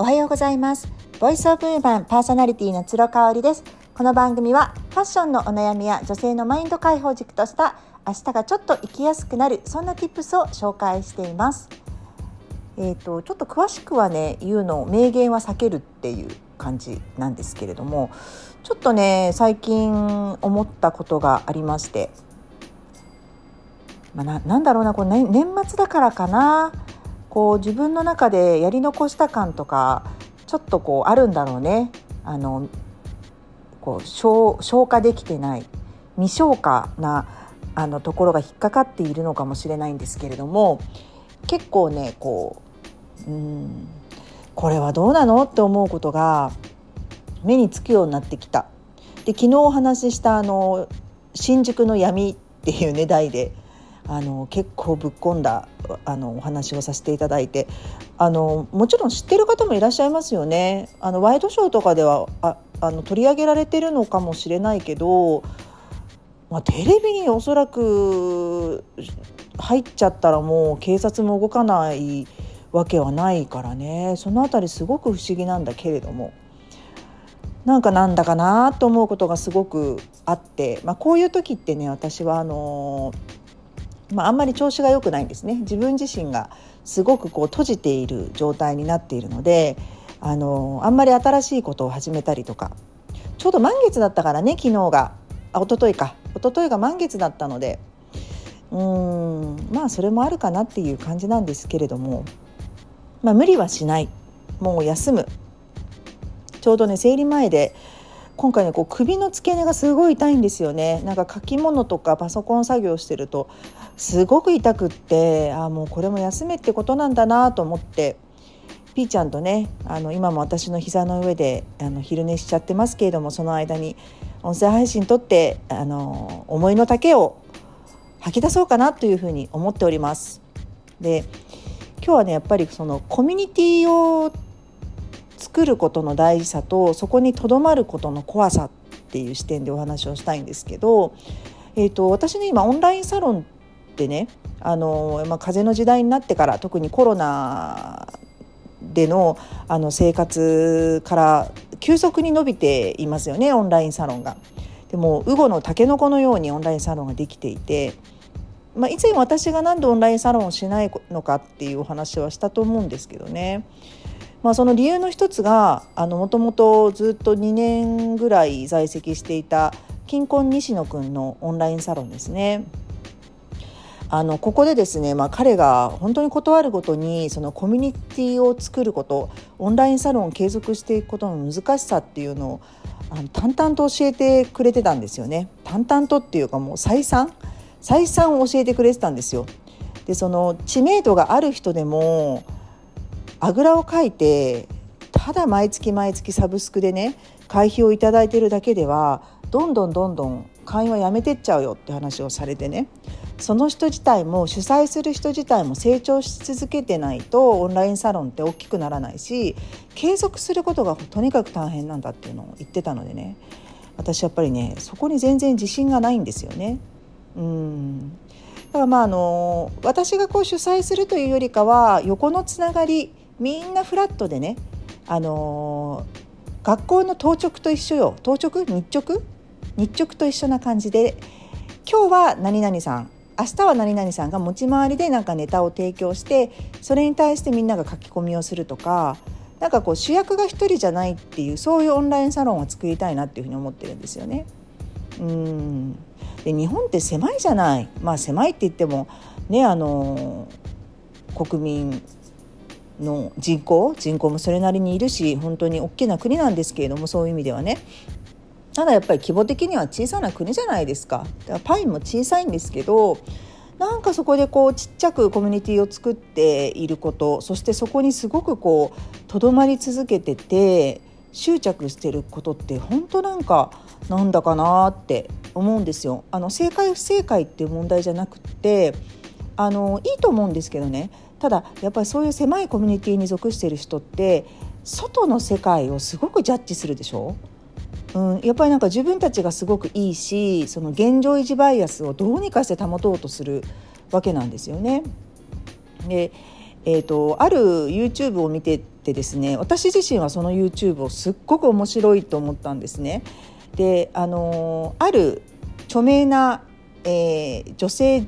おはようございます。ボイスオブウーマンパーソナリティの鶴香織です。この番組はファッションのお悩みや女性のマインド解放軸とした明日がちょっと生きやすくなるそんな tips を紹介しています。えーと、ちょっと詳しくはね言うの名言は避けるっていう感じなんですけれどもちょっとね最近思ったことがありまして、まあ、ななんだろうなこれ、ね、年末だからかな。こう自分の中でやり残した感とかちょっとこうあるんだろうねあのこう消消化できてない未消化なあのところが引っかかっているのかもしれないんですけれども結構ねこううんこれはどうなのって思うことが目につくようになってきた。で昨日お話ししたあの新宿の闇っていうね題であの結構ぶっ込んだあのお話をさせていただいてあのもちろん知ってる方もいらっしゃいますよね。あのワイドショーとかではああの取り上げられてるのかもしれないけど、まあ、テレビにおそらく入っちゃったらもう警察も動かないわけはないからねその辺りすごく不思議なんだけれども。なんかなんだかなと思うことがすごくあって、まあ、こういう時ってね私はあのーまあ、あんまり調子が良くないんですね。自分自身がすごくこう閉じている状態になっているのであのあんまり新しいことを始めたりとか。ちょうど満月だったからね昨日が。あ一昨日か。一昨日が満月だったので。うんまあそれもあるかなっていう感じなんですけれども、まあ、無理はしない。もう休む。ちょうどね生理前で今回ねこう首の付け根がすごい痛いんですよねなんか書き物とかパソコン作業してるとすごく痛くってあもうこれも休めってことなんだなと思ってピーちゃんとねあの今も私の膝の上であの昼寝しちゃってますけれどもその間に音声配信撮ってあの思いの丈を吐き出そうかなというふうに思っております。で今日はねやっぱりそのコミュニティを作ることの大事さとそこにとどまることの怖さっていう視点でお話をしたいんですけど、えーと、私ね今オンラインサロンってねあの、まあ、風の時代になってから特にコロナでのあの生活から急速に伸びていますよねオンラインサロンが。でもウゴのタケノコのようにオンラインサロンができていて、まあ、以前私が何でオンラインサロンをしないのかっていうお話はしたと思うんですけどね。まあ、その理由の一つがもともとずっと2年ぐらい在籍していた金婚西野くんのオンラインサロンですね。あのここでですね、まあ、彼が本当に断るごとにそのコミュニティを作ることオンラインサロンを継続していくことの難しさっていうのをあの淡々と教えてくれてたんですよね。淡々とっていうかもう再三再三教えてくれてたんですよ。でその知名度がある人でもあぐらをかいてただ毎月毎月サブスクでね会費を頂いてるだけではどんどんどんどん会員はやめてっちゃうよって話をされてね。その人自体も主催する人自体も成長し続けてないとオンラインサロンって大きくならないし継続することがとにかく大変なんだっていうのを言ってたのでね。私やっぱりねそこに全然自信がないんですよね。うん。だからまああの私がこう主催するというよりかは横のつながりみんなフラットでね、あのー、学校の当直と一緒よ。当直？日直？日直と一緒な感じで。今日は何々さん。明日は何々さんが持ち回りでなんかネタを提供してそれに対してみんなが書き込みをするとかなんかこう主役が一人じゃないっていうそういうオンラインサロンを作りたいなっていうふうに思ってるんですよね。うん。で日本って狭いじゃない。まあ狭いって言ってもねあの国民の人口人口もそれなりにいるし本当に大きな国なんですけれどもそういう意味ではねただやっぱり規模的には小さな国じゃないですかだからパインも小さいんですけどなんかそこでこうちっちゃくコミュニティを作っていることそしてそこにすごくこうとどまり続けてて執着してることって本当なんかなんだかなって思うんですよ。あの正解不正解っていう問題じゃなくってあのいいと思うんですけどねただやっぱりそういう狭いコミュニティに属している人って外の世界をすごくジャッジするでしょ？うん、やっぱりなんか自分たちがすごくいいしその現状維持バイアスをどうにかして保とうとするわけなんですよね。でえーと、ある YouTube を見ててですね私自身はその YouTube をすっごく面白いと思ったんですね。であのある著名な、えー、女性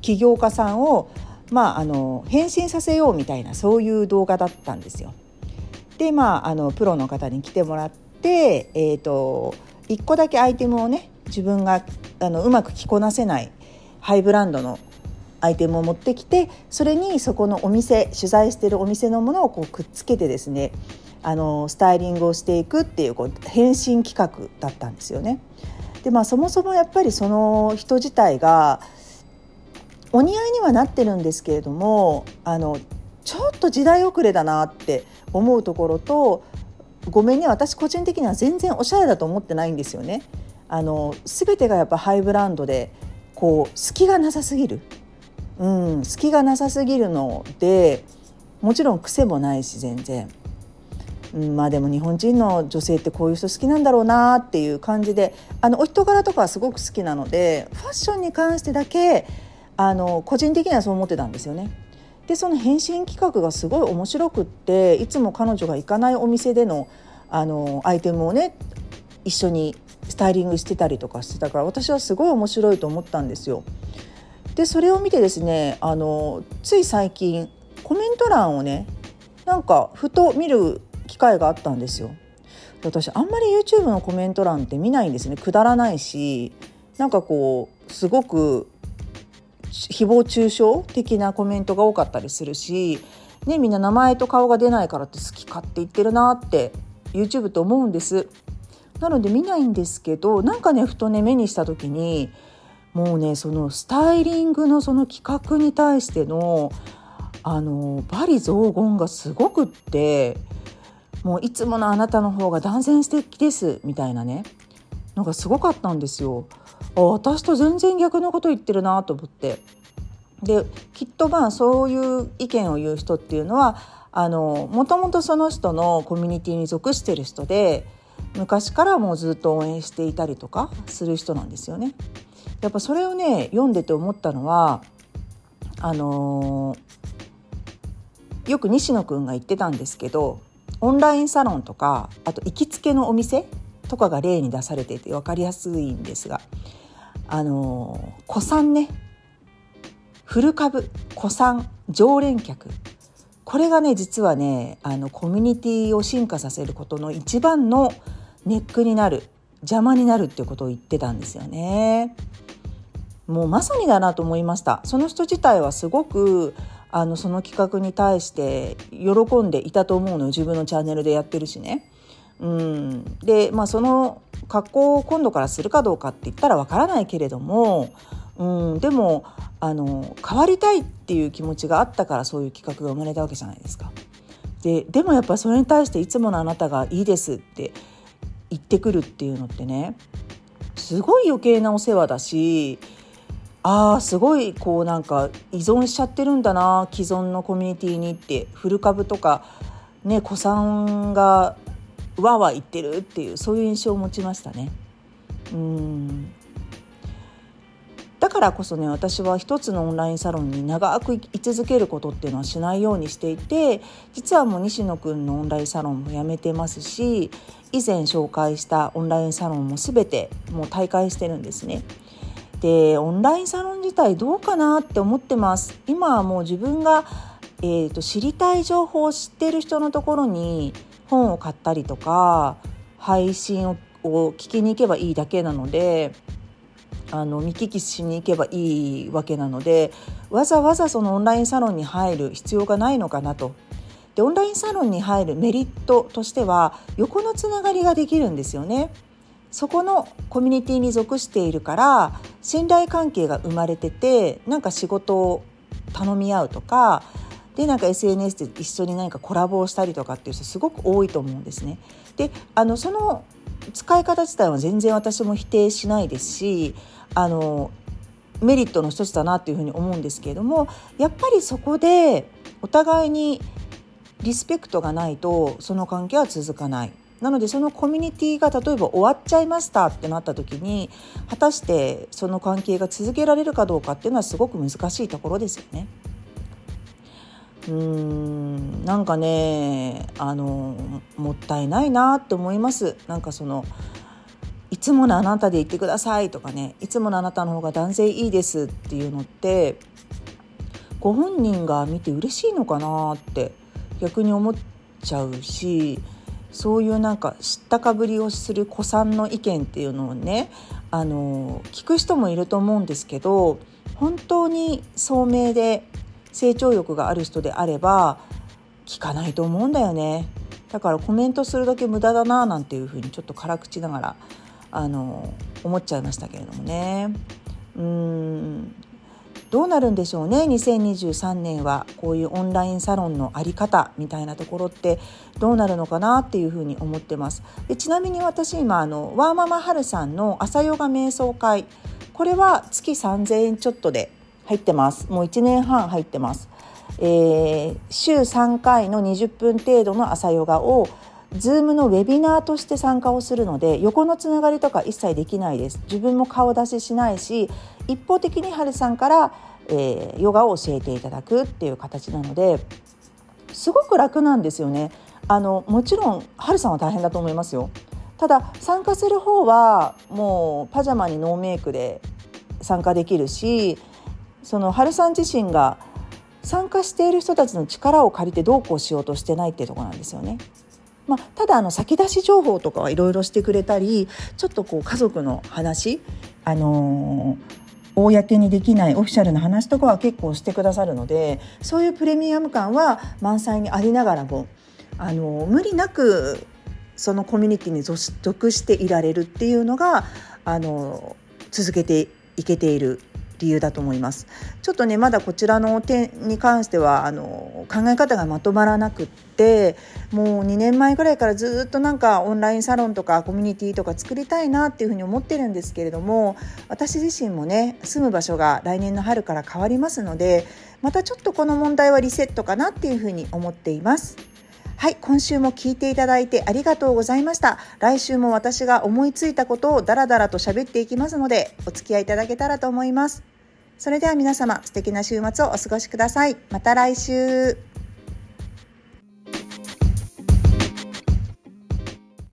起業家さんを、まあ、あの変身させようみたいなそういう動画だったんですよ。でまああのプロの方に来てもらって、えーと、と1個だけアイテムをね自分があのうまく着こなせないハイブランドのアイテムを持ってきてそれにそこのお店取材してるお店のものをこうくっつけてですねあのスタイリングをしていくっていうこう変身企画だったんですよね。でまあそもそもやっぱりその人自体がお似合いにはなってるんですけれどもあのちょっと時代遅れだなって思うところとごめんね私個人的には全然おしゃれだと思ってないんですよね。あの全てがやっぱハイブランドでこう隙がなさすぎるうん隙がなさすぎるのでもちろん癖もないし全然、うん、まあでも日本人の女性ってこういう人好きなんだろうなっていう感じであのお人柄とかはすごく好きなのでファッションに関してだけあの個人的にはそう思ってたんですよね。でその変身企画がすごい面白くっていつも彼女が行かないお店でのあのアイテムをね一緒にスタイリングしてたりとかしてたから私はすごい面白いと思ったんですよ。でそれを見てですねあのつい最近コメント欄をねなんかふと見る機会があったんですよ。私あんまり YouTube のコメント欄って見ないんですねくだらないしなんかこうすごく誹謗中傷的なコメントが多かったりするし、ね、みんな名前と顔が出ないからって好き勝手言ってるなって YouTube って思うんです。なので見ないんですけどなんかねふとね目にした時にもうねそのスタイリングのその企画に対してのあの罵詈雑言がすごくってもういつものあなたの方が断然素敵ですみたいなねのがすごかったんですよ。あ私と全然逆のこと言ってるなと思って。できっとまあそういう意見を言う人っていうのはあのもともとその人のコミュニティに属してる人で昔からもうずっと応援していたりとかする人なんですよね。やっぱそれをね読んでて思ったのはあのー、よく西野くんが言ってたんですけどオンラインサロンとかあと行きつけのお店とかが例に出されていて分かりやすいんですがあの、古参ね。古株。古参。常連客。これがね実はねあのコミュニティを進化させることの一番のネックになる。邪魔になるっていうことを言ってたんですよね。もうまさにだなと思いました。その人自体はすごくあのその企画に対して喜んでいたと思うのよ。自分のチャンネルでやってるしね。うん、でまあその格好を今度からするかどうかって言ったらわからないけれども、うん、でもあの変わりたいっていう気持ちがあったからそういう企画が生まれたわけじゃないですか。ででもやっぱそれに対していつものあなたがいいですって言ってくるっていうのってねすごい余計なお世話だしああすごいこうなんか依存しちゃってるんだな既存のコミュニティにって古株とかね子さんがわわ言ってるっていうそういう印象を持ちましたね。うんだからこそね私は一つのオンラインサロンに長く居続けることっていうのはしないようにしていて実はもう西野くんのオンラインサロンもやめてますし以前紹介したオンラインサロンも全てもう退会してるんですね。でオンラインサロン自体どうかなって思ってます今はもう自分が、えーと、知りたい情報を知ってる人のところに本を買ったりとか配信を聞きに行けばいいだけなのであの見聞きしに行けばいいわけなのでわざわざそのオンラインサロンに入る必要がないのかなと。でオンラインサロンに入るメリットとしては横のつながりができるんですよね。そこのコミュニティに属しているから信頼関係が生まれててなんか仕事を頼み合うとかでなんか SNS で一緒に何かコラボをしたりとかっていう人すごく多いと思うんですね。であのその使い方自体は全然私も否定しないですしあのメリットの一つだなっていうふうに思うんですけれどもやっぱりそこでお互いにリスペクトがないとその関係は続かない。なのでそのコミュニティが例えば終わっちゃいましたってなった時に果たしてその関係が続けられるかどうかっていうのはすごく難しいところですよね。うーんなんかねあのもったいないなって思います。なんかそのいつものあなたで言ってくださいとかねいつものあなたの方が断然いいですっていうのってご本人が見て嬉しいのかなって逆に思っちゃうしそういうなんか知ったかぶりをする子さんの意見っていうのをねあの聞く人もいると思うんですけど本当に聡明で成長欲がある人であれば聞かないと思うんだよね。だからコメントするだけ無駄だななんていうふうにちょっと辛口ながらあの思っちゃいましたけれどもね。うん。どうなるんでしょうね？2023年はこういうオンラインサロンの在り方みたいなところってどうなるのかなっていうふうに思ってます。でちなみに私今あのワーママハルさんの朝ヨガ瞑想会。これは月3000円ちょっとで入ってます。もう1年半入ってます、えー、週3回の20分程度の朝ヨガを Zoom のウェビナーとして参加をするので横のつながりとか一切できないです。自分も顔出ししないし一方的にハルさんから、えー、ヨガを教えていただくっていう形なのですごく楽なんですよね。あのもちろんハルさんは大変だと思いますよ。ただ参加する方はもうパジャマにノーメイクで参加できるしその春さん自身が参加している人たちの力を借りてどうこうしようとしてないっていうとこなんですよね。まあ、ただあの先出し情報とかはいろいろしてくれたりちょっとこう家族の話、あのー、公にできないオフィシャルな話とかは結構してくださるのでそういうプレミアム感は満載にありながらも、あのー、無理なくそのコミュニティに属していられるっていうのが、あのー、続けていけている理由だと思いますちょっとねまだこちらの点に関してはあの考え方がまとまらなくってもう2年前ぐらいからずっとなんかオンラインサロンとかコミュニティとか作りたいなっていうふうに思ってるんですけれども私自身もね住む場所が来年の春から変わりますのでまたちょっとこの問題はリセットかなっていうふうに思っています。はい、今週も聞いていただいてありがとうございました。来週も私が思いついたことをダラダラと喋っていきますので、お付き合いいただけたらと思います。それでは皆様、素敵な週末をお過ごしください。また来週。